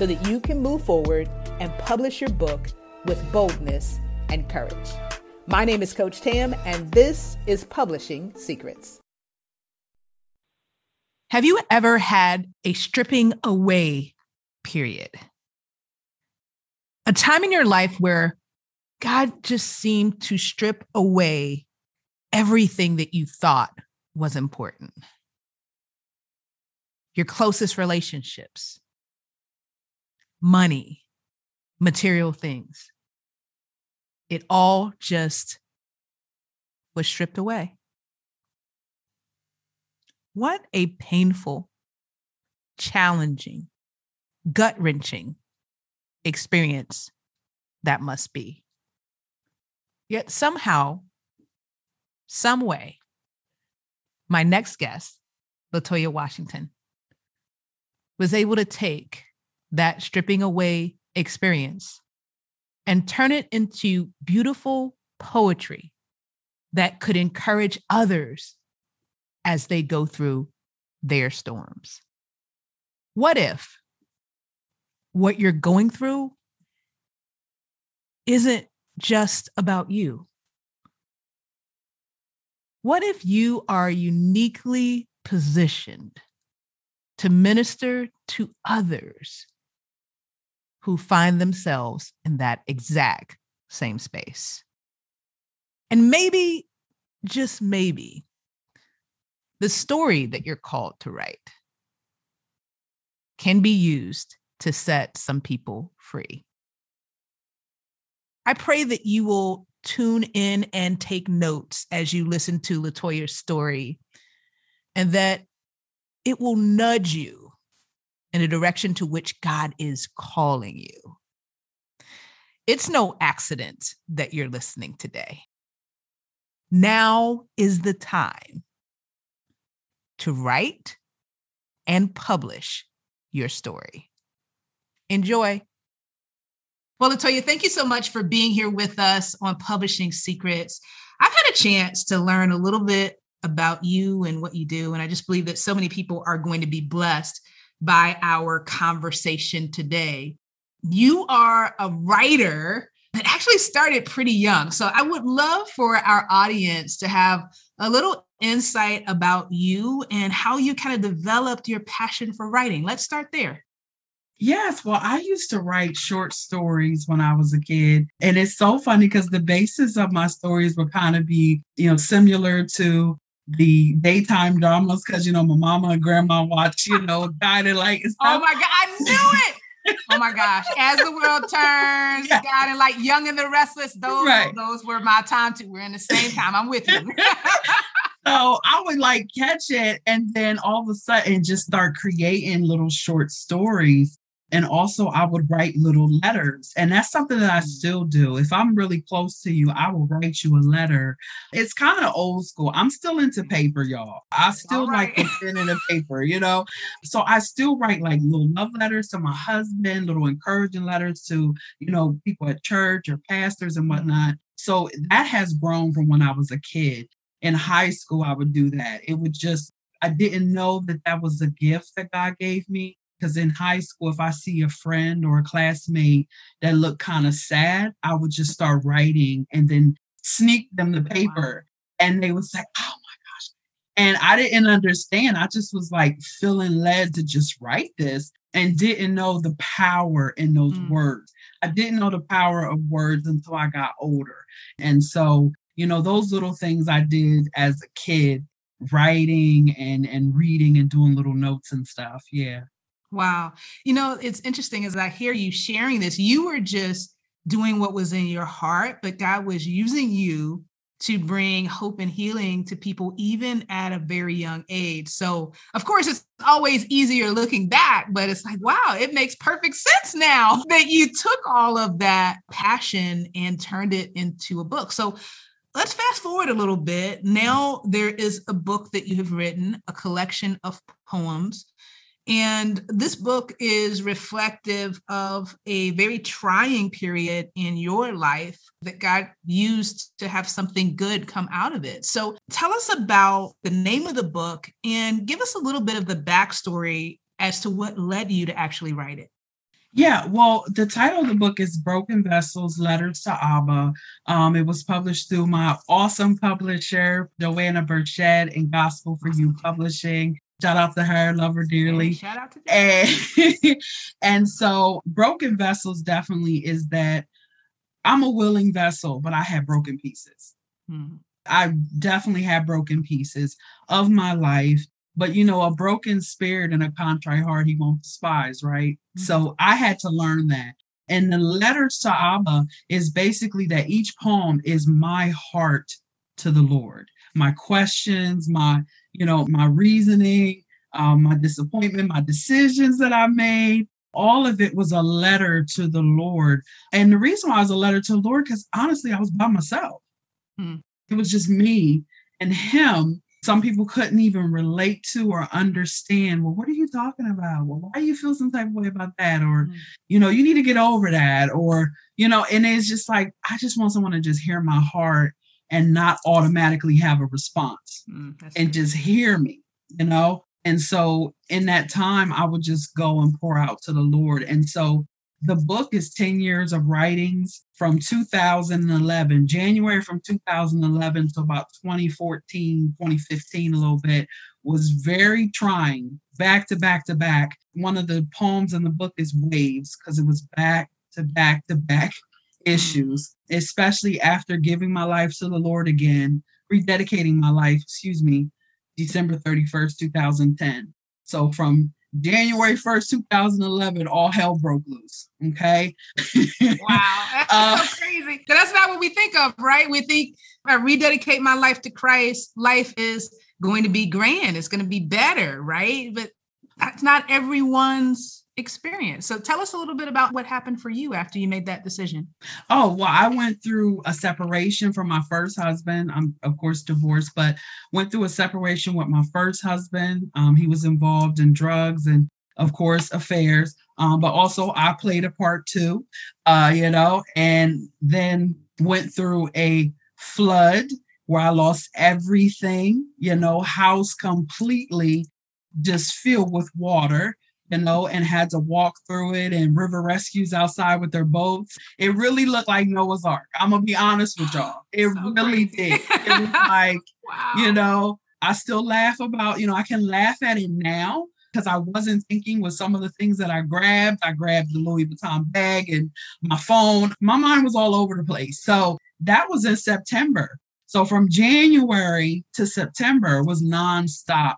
so that you can move forward and publish your book with boldness and courage. My name is Coach Tam, and this is Publishing Secrets. Have you ever had a stripping away period? A time in your life where God just seemed to strip away everything that you thought was important. Your closest relationships, money, material things. It all just was stripped away. What a painful, challenging, gut wrenching experience that must be. Yet somehow, some way, my next guest, Latoya Washington, was able to take that stripping away experience and turn it into beautiful poetry that could encourage others as they go through their storms. What if what you're going through isn't just about you? What if you are uniquely positioned to minister to others who find themselves in that exact same space? And maybe, just maybe, the story that you're called to write can be used to set some people free. I pray that you will tune in and take notes as you listen to Latoya's story and that it will nudge you in a direction to which God is calling you. It's no accident that you're listening today. Now is the time to write and publish your story. Enjoy. Well, Latoya, thank you so much for being here with us on Publishing Secrets. I've had a chance to learn a little bit about you and what you do. And I just believe that so many people are going to be blessed by our conversation today. You are a writer that actually started pretty young. So I would love for our audience to have a little insight about you and how you kind of developed your passion for writing. Let's start there. Yes, well, I used to write short stories when I was a kid. And it's so funny because the basis of my stories would kind of be, you know, similar to the daytime dramas because, you know, my mama and grandma watch, you know, Guiding Light and stuff. Oh my God, I knew it. oh my gosh. As the world turns, yeah. Guiding Light Young and the Restless, those, right. those were my time too. We're in the same time. I'm with you. so I would like catch it and then all of a sudden just start creating little short stories and also, I would write little letters. And that's something that I mm. still do. If I'm really close to you, I will write you a letter. It's kind of old school. I'm still into paper, y'all. I still right. like the pen and the paper, you know? So I still write like little love letters to my husband, little encouraging letters to, you know, people at church or pastors and whatnot. So that has grown from when I was a kid. In high school, I would do that. It would just, I didn't know that that was a gift that God gave me because in high school, if I see a friend or a classmate that looked kind of sad, I would just start writing and then sneak them the paper. And they would say, Oh my gosh. And I didn't understand. I just was like feeling led to just write this and didn't know the power in those mm. words. I didn't know the power of words until I got older. And so, you know, those little things I did as a kid, writing and and reading and doing little notes and stuff. Yeah. Wow. You know, it's interesting as I hear you sharing this, you were just doing what was in your heart, but God was using you to bring hope and healing to people, even at a very young age. So, of course, it's always easier looking back, but it's like, wow, it makes perfect sense now that you took all of that passion and turned it into a book. So, let's fast forward a little bit. Now, there is a book that you have written, a collection of poems and this book is reflective of a very trying period in your life that God used to have something good come out of it. So tell us about the name of the book and give us a little bit of the backstory as to what led you to actually write it. Yeah, well, the title of the book is Broken Vessels Letters to Abba. Um, it was published through my awesome publisher, Joanna Burchett and Gospel for You Publishing. Shout out to her, love her dearly. Shout out to and, and so broken vessels definitely is that I'm a willing vessel, but I have broken pieces. Mm-hmm. I definitely have broken pieces of my life. But you know, a broken spirit and a contrite heart he won't despise, right? Mm-hmm. So I had to learn that. And the letters to Abba is basically that each poem is my heart to the Lord, my questions, my you know, my reasoning, um, my disappointment, my decisions that I made. All of it was a letter to the Lord. And the reason why I was a letter to the Lord, because honestly, I was by myself. Hmm. It was just me and him. Some people couldn't even relate to or understand. Well, what are you talking about? Well, why do you feel some type of way about that? Or, hmm. you know, you need to get over that. Or, you know, and it's just like, I just want someone to just hear my heart and not automatically have a response mm, and just hear me, you know? And so in that time, I would just go and pour out to the Lord. And so the book is 10 years of writings from 2011, January from 2011 to about 2014, 2015, a little bit, was very trying, back to back to back. One of the poems in the book is Waves, because it was back to back to back issues, especially after giving my life to the Lord again, rededicating my life, excuse me, December 31st, 2010. So from January 1st, 2011, all hell broke loose. Okay. wow. That's uh, so crazy. That's not what we think of, right? We think I rededicate my life to Christ, life is going to be grand, it's going to be better, right? But that's not everyone's experience. So tell us a little bit about what happened for you after you made that decision. Oh, well, I went through a separation from my first husband. I'm, of course, divorced, but went through a separation with my first husband. Um, he was involved in drugs and, of course, affairs. Um, but also, I played a part too, uh, you know, and then went through a flood where I lost everything, you know, house completely just filled with water you know, and had to walk through it and river rescues outside with their boats. It really looked like Noah's Ark. I'm gonna be honest with y'all. It so really crazy. did. It was like, wow. you know, I still laugh about, you know, I can laugh at it now because I wasn't thinking with some of the things that I grabbed. I grabbed the Louis Vuitton bag and my phone. My mind was all over the place. So that was in September. So from January to September was nonstop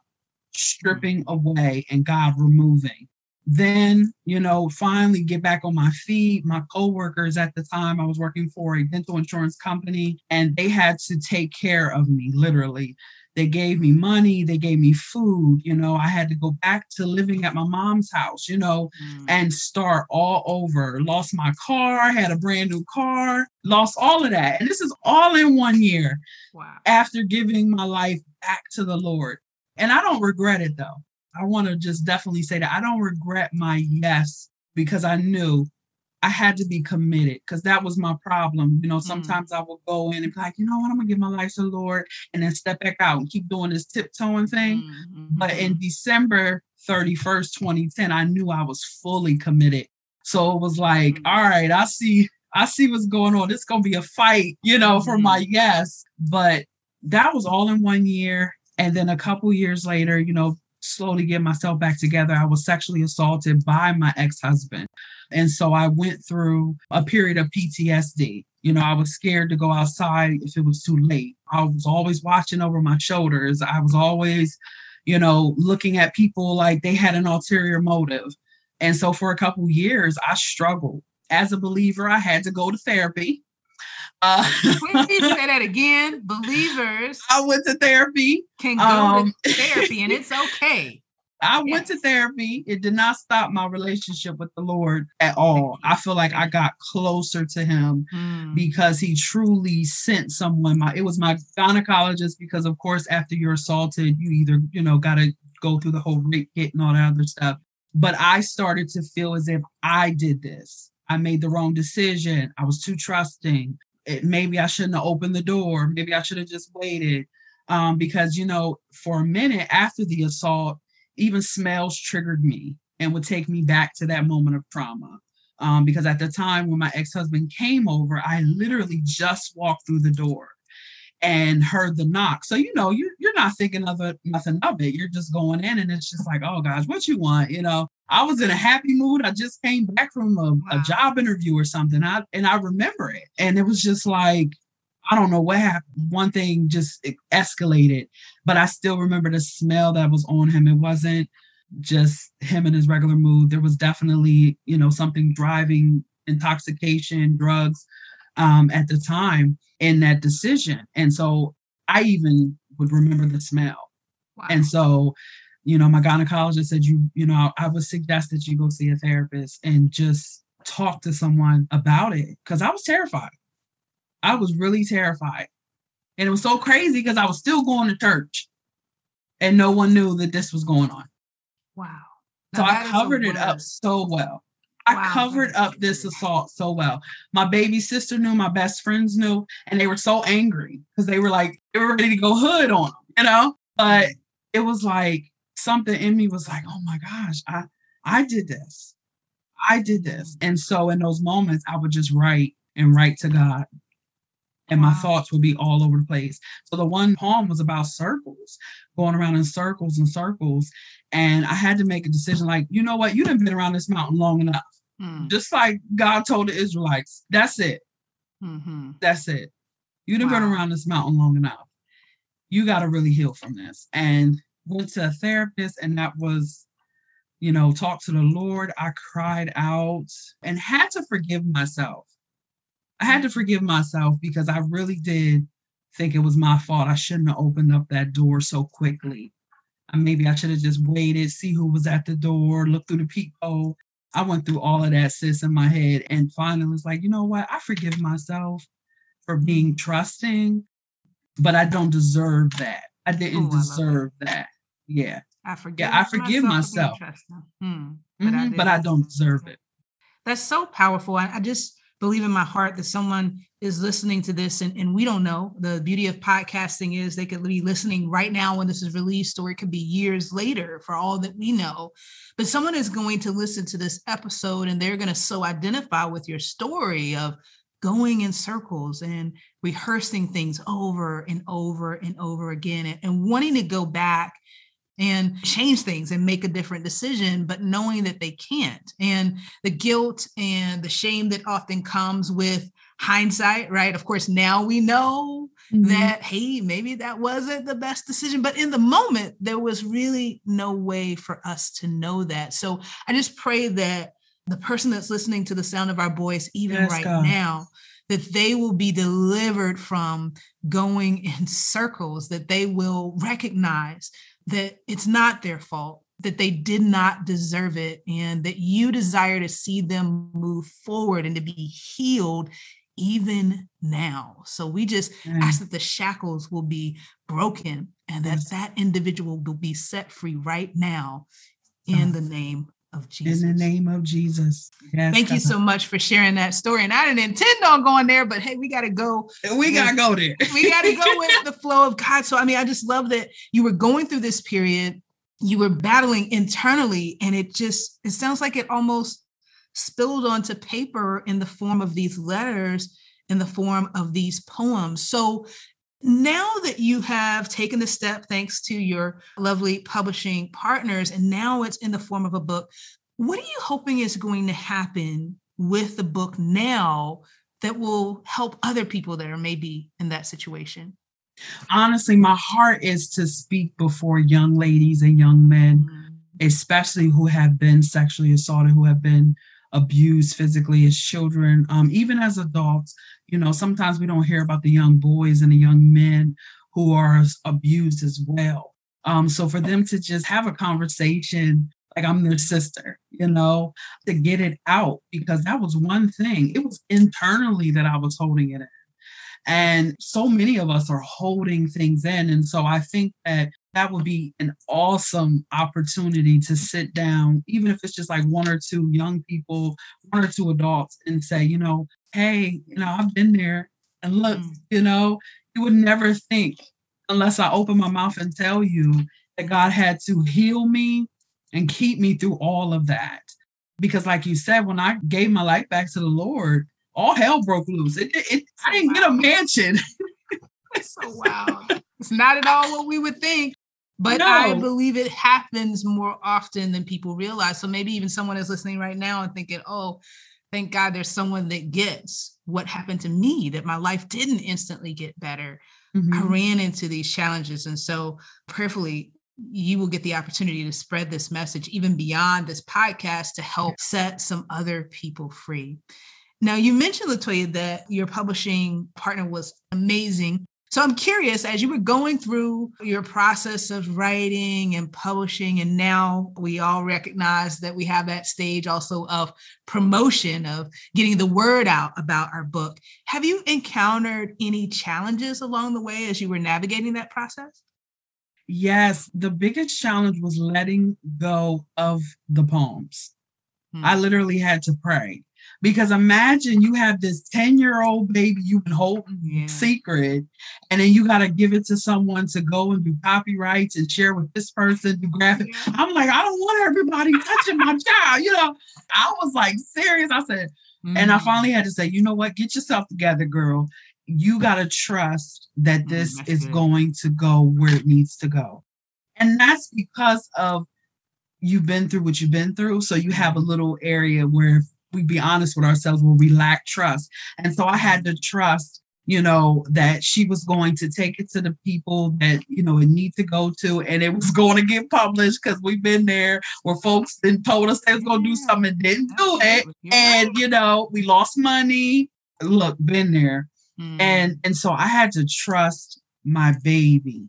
stripping away and God removing. Then, you know, finally get back on my feet. My coworkers at the time, I was working for a dental insurance company, and they had to take care of me literally. They gave me money, they gave me food. You know, I had to go back to living at my mom's house, you know, mm. and start all over. Lost my car, had a brand new car, lost all of that. And this is all in one year wow. after giving my life back to the Lord. And I don't regret it though. I want to just definitely say that I don't regret my yes because I knew I had to be committed because that was my problem. You know, mm. sometimes mm. I will go in and be like, you know what, I'm gonna give my life to the Lord and then step back out and keep doing this tiptoeing thing. Mm-hmm. But in December 31st, 2010, I knew I was fully committed. So it was like, mm. all right, I see, I see what's going on. It's gonna be a fight, you know, mm-hmm. for my mm-hmm. yes. But that was all in one year. And then a couple years later, you know, slowly get myself back together. I was sexually assaulted by my ex husband. And so I went through a period of PTSD. You know, I was scared to go outside if it was too late. I was always watching over my shoulders. I was always, you know, looking at people like they had an ulterior motive. And so for a couple years, I struggled. As a believer, I had to go to therapy. Uh, Please say that again. Believers. I went to therapy. Can go um, to therapy, and it's okay. I yes. went to therapy. It did not stop my relationship with the Lord at all. I feel like I got closer to him mm. because he truly sent someone. My it was my gynecologist because of course after you're assaulted, you either, you know, gotta go through the whole rape kit and all that other stuff. But I started to feel as if I did this. I made the wrong decision. I was too trusting. It, maybe I shouldn't have opened the door. Maybe I should have just waited. Um, because you know, for a minute after the assault, even smells triggered me and would take me back to that moment of trauma. Um, because at the time when my ex-husband came over, I literally just walked through the door and heard the knock. So you know, you you're not thinking of it, nothing of it. You're just going in, and it's just like, oh gosh, what you want? You know, I was in a happy mood. I just came back from a, wow. a job interview or something. I and I remember it, and it was just like, I don't know what happened. One thing just escalated, but I still remember the smell that was on him. It wasn't just him in his regular mood. There was definitely, you know, something driving intoxication, drugs um, at the time in that decision. And so I even would remember the smell. Wow. And so, you know, my gynecologist said, you, you know, I would suggest that you go see a therapist and just talk to someone about it because I was terrified. I was really terrified. And it was so crazy because I was still going to church and no one knew that this was going on. Wow. So I covered it up so well. I wow. covered up this assault so well. My baby sister knew, my best friends knew, and they were so angry because they were like, they were ready to go hood on them, you know? But mm-hmm. it was like something in me was like, oh my gosh, I I did this. I did this. Mm-hmm. And so in those moments, I would just write and write to God and my thoughts would be all over the place. So the one poem was about circles, going around in circles and circles. And I had to make a decision like, you know what? You didn't been around this mountain long enough. Mm. Just like God told the Israelites, that's it. Mm-hmm. That's it. You didn't wow. been around this mountain long enough. You got to really heal from this. And went to a therapist, and that was, you know, talk to the Lord. I cried out and had to forgive myself I had to forgive myself because I really did think it was my fault. I shouldn't have opened up that door so quickly. Maybe I should have just waited, see who was at the door, look through the peephole. I went through all of that, sis, in my head. And finally was like, you know what? I forgive myself for being trusting, but I don't deserve that. I didn't Ooh, deserve I that. Yeah. I forgive. Yeah, I forgive myself. myself. Hmm. But, mm-hmm, I but I don't deserve it. That's so powerful. I, I just believe in my heart that someone is listening to this and, and we don't know. The beauty of podcasting is they could be listening right now when this is released, or it could be years later for all that we know. But someone is going to listen to this episode and they're going to so identify with your story of going in circles and rehearsing things over and over and over again and, and wanting to go back and change things and make a different decision, but knowing that they can't. And the guilt and the shame that often comes with hindsight, right? Of course, now we know mm-hmm. that, hey, maybe that wasn't the best decision. But in the moment, there was really no way for us to know that. So I just pray that the person that's listening to the sound of our voice, even yes, right God. now, that they will be delivered from going in circles, that they will recognize that it's not their fault, that they did not deserve it, and that you desire to see them move forward and to be healed even now. So we just mm. ask that the shackles will be broken and that that individual will be set free right now in the name of Jesus. In the name of Jesus. Yes, Thank you so much for sharing that story. And I didn't intend on going there, but hey, we got to go. We got to go there. we got to go with the flow of God. So, I mean, I just love that you were going through this period, you were battling internally, and it just, it sounds like it almost spilled onto paper in the form of these letters, in the form of these poems. So, now that you have taken the step thanks to your lovely publishing partners and now it's in the form of a book what are you hoping is going to happen with the book now that will help other people that are maybe in that situation honestly my heart is to speak before young ladies and young men mm-hmm. especially who have been sexually assaulted who have been abused physically as children, um, even as adults. You know, sometimes we don't hear about the young boys and the young men who are abused as well. Um, so for them to just have a conversation like I'm their sister, you know, to get it out because that was one thing. It was internally that I was holding it in. And so many of us are holding things in. And so I think that that would be an awesome opportunity to sit down, even if it's just like one or two young people, one or two adults, and say, you know, hey, you know, I've been there. And look, mm. you know, you would never think unless I open my mouth and tell you that God had to heal me and keep me through all of that. Because, like you said, when I gave my life back to the Lord, all hell broke loose. It, it, it I didn't get a mansion. so wow. It's not at all what we would think, but no. I believe it happens more often than people realize. So maybe even someone is listening right now and thinking, oh, thank God there's someone that gets what happened to me, that my life didn't instantly get better. Mm-hmm. I ran into these challenges. And so prayerfully, you will get the opportunity to spread this message even beyond this podcast to help set some other people free. Now, you mentioned, Latoya, that your publishing partner was amazing. So I'm curious, as you were going through your process of writing and publishing, and now we all recognize that we have that stage also of promotion, of getting the word out about our book. Have you encountered any challenges along the way as you were navigating that process? Yes, the biggest challenge was letting go of the poems. Hmm. I literally had to pray because imagine you have this 10 year old baby you've been holding yeah. secret, and then you got to give it to someone to go and do copyrights and share with this person, do graphic. Yeah. I'm like, I don't want everybody touching my child. You know, I was like serious. I said, mm-hmm. and I hmm. finally had to say, you know what? Get yourself together, girl you got to trust that mm, this mm, is good. going to go where it needs to go. And that's because of you've been through what you've been through. So you have a mm-hmm. little area where we be honest with ourselves where we lack trust. And so I had to trust, you know, that she was going to take it to the people that, you know, it need to go to and it was going to get published because we've been there where folks then told us they was going to do something and didn't do it. And, you know, we lost money. Look, been there. Mm. And and so I had to trust my baby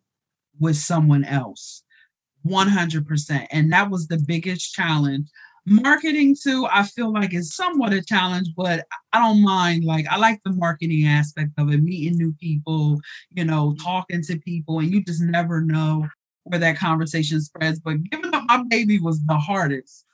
with someone else 100%. And that was the biggest challenge. Marketing too, I feel like is somewhat a challenge, but I don't mind. Like I like the marketing aspect of it, meeting new people, you know, mm-hmm. talking to people, and you just never know where that conversation spreads. But giving up my baby was the hardest.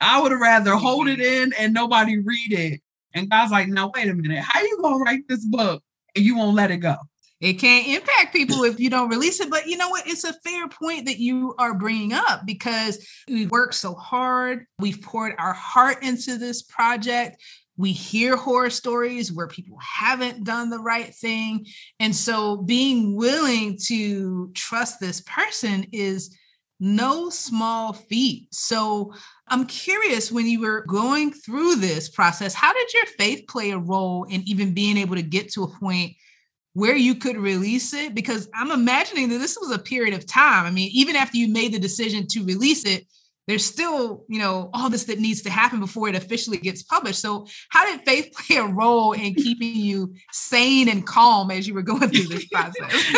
I would have rather hold it in and nobody read it and God's like, no, wait a minute. How you gonna write this book and you won't let it go? It can't impact people if you don't release it. But you know what? It's a fair point that you are bringing up because we worked so hard. We've poured our heart into this project. We hear horror stories where people haven't done the right thing. And so being willing to trust this person is no small feat. So I'm curious when you were going through this process, how did your faith play a role in even being able to get to a point where you could release it? Because I'm imagining that this was a period of time. I mean, even after you made the decision to release it, there's still, you know, all this that needs to happen before it officially gets published. So, how did faith play a role in keeping you sane and calm as you were going through this process?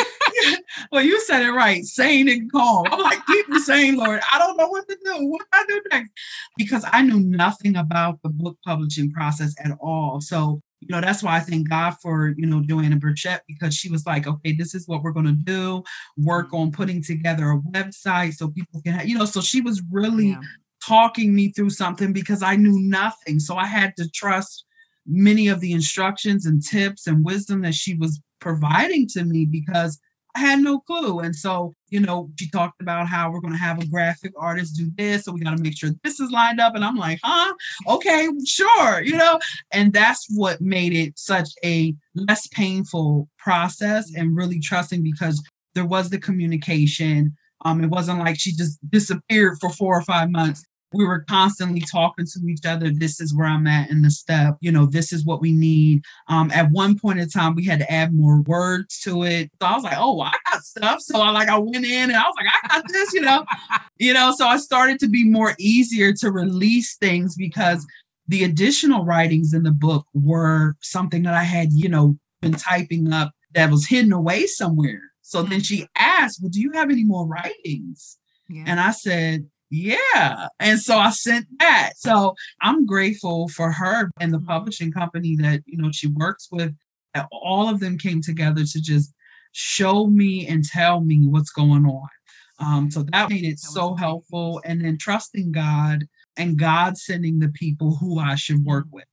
well, you said it right, sane and calm. I'm like, keep me sane, Lord. I don't know what to do. What do I do next? Because I knew nothing about the book publishing process at all. So you know, that's why I thank God for, you know, Joanna Burchett because she was like, okay, this is what we're going to do, work mm-hmm. on putting together a website so people can, have, you know, so she was really yeah. talking me through something because I knew nothing. So I had to trust many of the instructions and tips and wisdom that she was providing to me because Had no clue. And so, you know, she talked about how we're going to have a graphic artist do this. So we got to make sure this is lined up. And I'm like, huh? Okay, sure. You know, and that's what made it such a less painful process and really trusting because there was the communication. Um, it wasn't like she just disappeared for four or five months we were constantly talking to each other. This is where I'm at in the step. You know, this is what we need. Um, at one point in time, we had to add more words to it. So I was like, oh, I got stuff. So I like I went in and I was like, I got this, you know, you know. So I started to be more easier to release things because the additional writings in the book were something that I had, you know, been typing up that was hidden away somewhere. So then she asked, Well, do you have any more writings? Yeah. And I said, Yeah. And so I sent that. So I'm grateful for her and the mm-hmm. publishing company that, you know, she works with. All of them came together to just show me and tell me what's going on. Um, so that made it so helpful. And then trusting God and God sending the people who I should work with.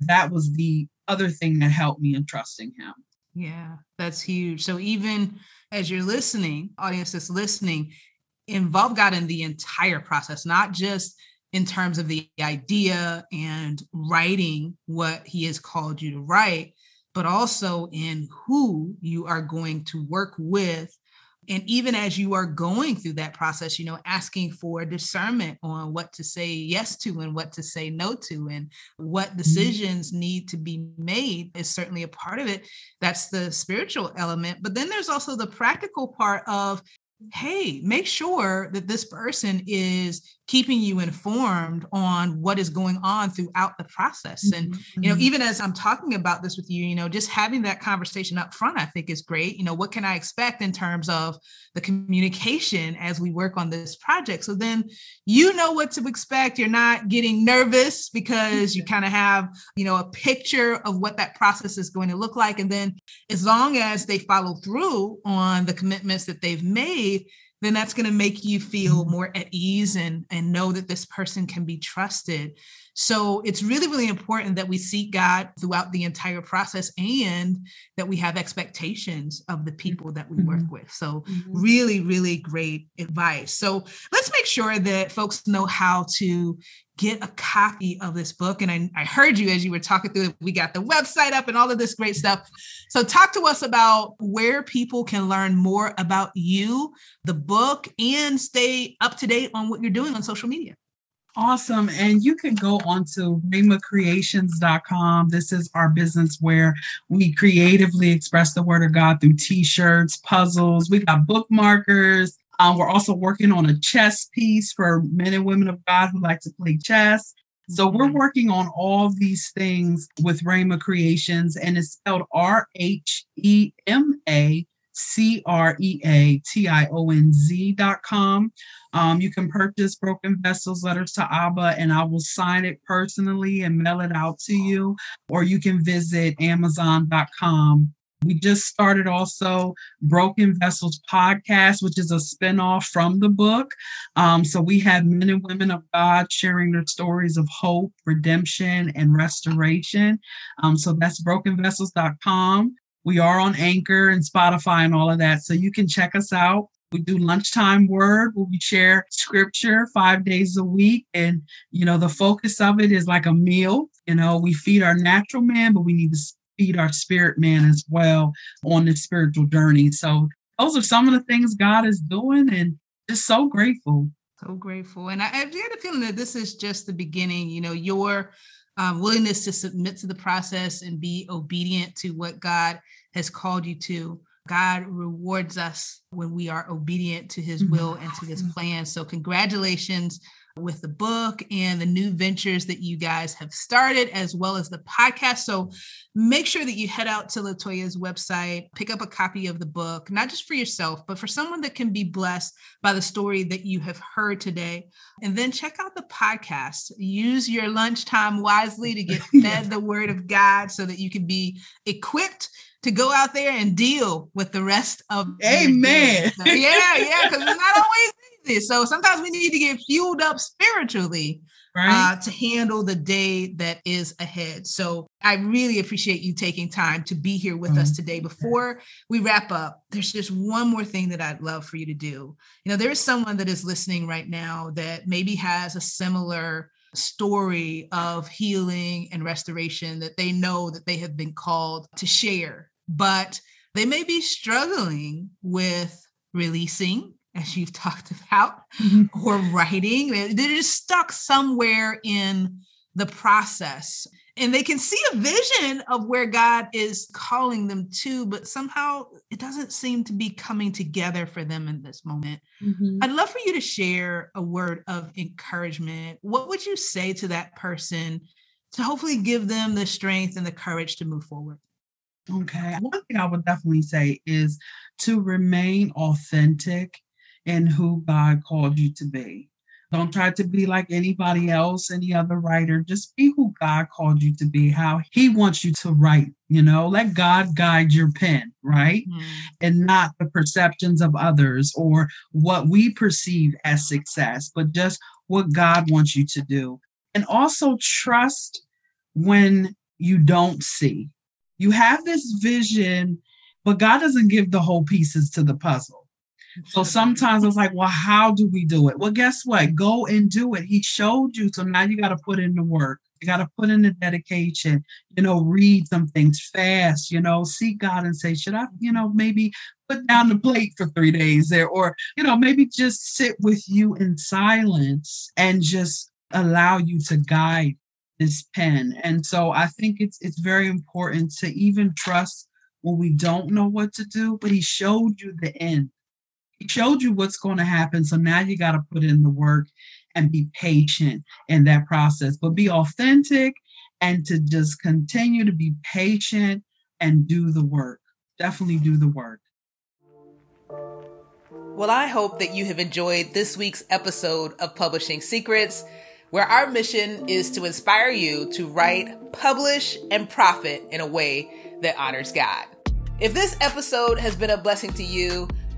That was the other thing that helped me in trusting Him. Yeah, that's huge. So even as you're listening, audience that's listening, involve God in the entire process, not just in terms of the idea and writing what He has called you to write, but also in who you are going to work with and even as you are going through that process you know asking for discernment on what to say yes to and what to say no to and what mm-hmm. decisions need to be made is certainly a part of it that's the spiritual element but then there's also the practical part of hey, make sure that this person is keeping you informed on what is going on throughout the process. And, mm-hmm. you know, mm-hmm. even as I'm talking about this with you, you know, just having that conversation up front, I think is great. You know, what can I expect in terms of the communication as we work on this project? So then you know what to expect. You're not getting nervous because you kind of have, you know, a picture of what that process is going to look like. And then as long as they follow through on the commitments that they've made, then that's going to make you feel mm-hmm. more at ease and and know that this person can be trusted so it's really really important that we seek god throughout the entire process and that we have expectations of the people that we work mm-hmm. with so mm-hmm. really really great advice so let's make sure that folks know how to get a copy of this book. And I, I, heard you as you were talking through it. We got the website up and all of this great stuff. So, talk to us about where people can learn more about you, the book, and stay up to date on what you're doing on social media. Awesome. And you can go on to rhemacreationz.com. This is our business where we creatively express the word of God through t shirts, puzzles. We got bookmarkers, um, we're also working on a chess piece for men and women of God who like to play chess. So we're mm-hmm. working on all these things with Rhema Creations, and it's spelled R H E M A C R E A T I O N Z dot com. Um, you can purchase Broken Vessels Letters to Abba, and I will sign it personally and mail it out to you. Or you can visit Amazon.com we just started also Broken Vessels podcast, which is a spinoff from the book. Um, so we have men and women of God sharing their stories of hope, redemption, and restoration. Um, so that's brokenvessels.com. We are on Anchor and Spotify and all of that. So you can check us out. We do lunchtime word where we share scripture five days a week. And, you know, the focus of it is like a meal. You know, we feed our natural man, but we need to feed our spirit man as well on this spiritual journey. So those are some of the things God is doing and just so grateful. So grateful. And I, I get a feeling that this is just the beginning, you know, your um, willingness to submit to the process and be obedient to what God has called you to. God rewards us when we are obedient to his will and to his mm-hmm. plan. So, congratulations with the book and the new ventures that you guys have started, as well as the podcast. So make sure that you head out to Latoya's website, pick up a copy of the book, not just for yourself, but for someone that can be blessed by the story that you have heard today. And then check out the podcast. Use your lunchtime wisely to get fed the word of God so that you can be equipped to go out there and deal with the rest of Amen. So, yeah, yeah, because it's not always easy. So sometimes we need to get fueled up spiritually right. uh, to handle the day that is ahead. So I really appreciate you taking time to be here with mm-hmm. us today. Before we wrap up, there's just one more thing that I'd love for you to do. You know, there is someone that is listening right now that maybe has a similar story of healing and restoration that they know that they have been called to share but they may be struggling with releasing, as you've talked about, mm-hmm. or writing. They're just stuck somewhere in the process. and they can see a vision of where God is calling them to, but somehow it doesn't seem to be coming together for them in this moment. Mm-hmm. I'd love for you to share a word of encouragement. What would you say to that person to hopefully give them the strength and the courage to move forward? Okay. One thing I would definitely say is to remain authentic in who God called you to be. Don't try to be like anybody else, any other writer. Just be who God called you to be, how He wants you to write. You know, let God guide your pen, right? Mm. And not the perceptions of others or what we perceive as success, but just what God wants you to do. And also trust when you don't see. You have this vision, but God doesn't give the whole pieces to the puzzle. So sometimes it's like, well, how do we do it? Well, guess what? Go and do it. He showed you. So now you got to put in the work. You got to put in the dedication, you know, read some things fast, you know, seek God and say, should I, you know, maybe put down the plate for three days there, or, you know, maybe just sit with you in silence and just allow you to guide this pen. And so I think it's it's very important to even trust when we don't know what to do, but he showed you the end. Showed you what's going to happen. So now you got to put in the work and be patient in that process, but be authentic and to just continue to be patient and do the work. Definitely do the work. Well, I hope that you have enjoyed this week's episode of Publishing Secrets, where our mission is to inspire you to write, publish, and profit in a way that honors God. If this episode has been a blessing to you,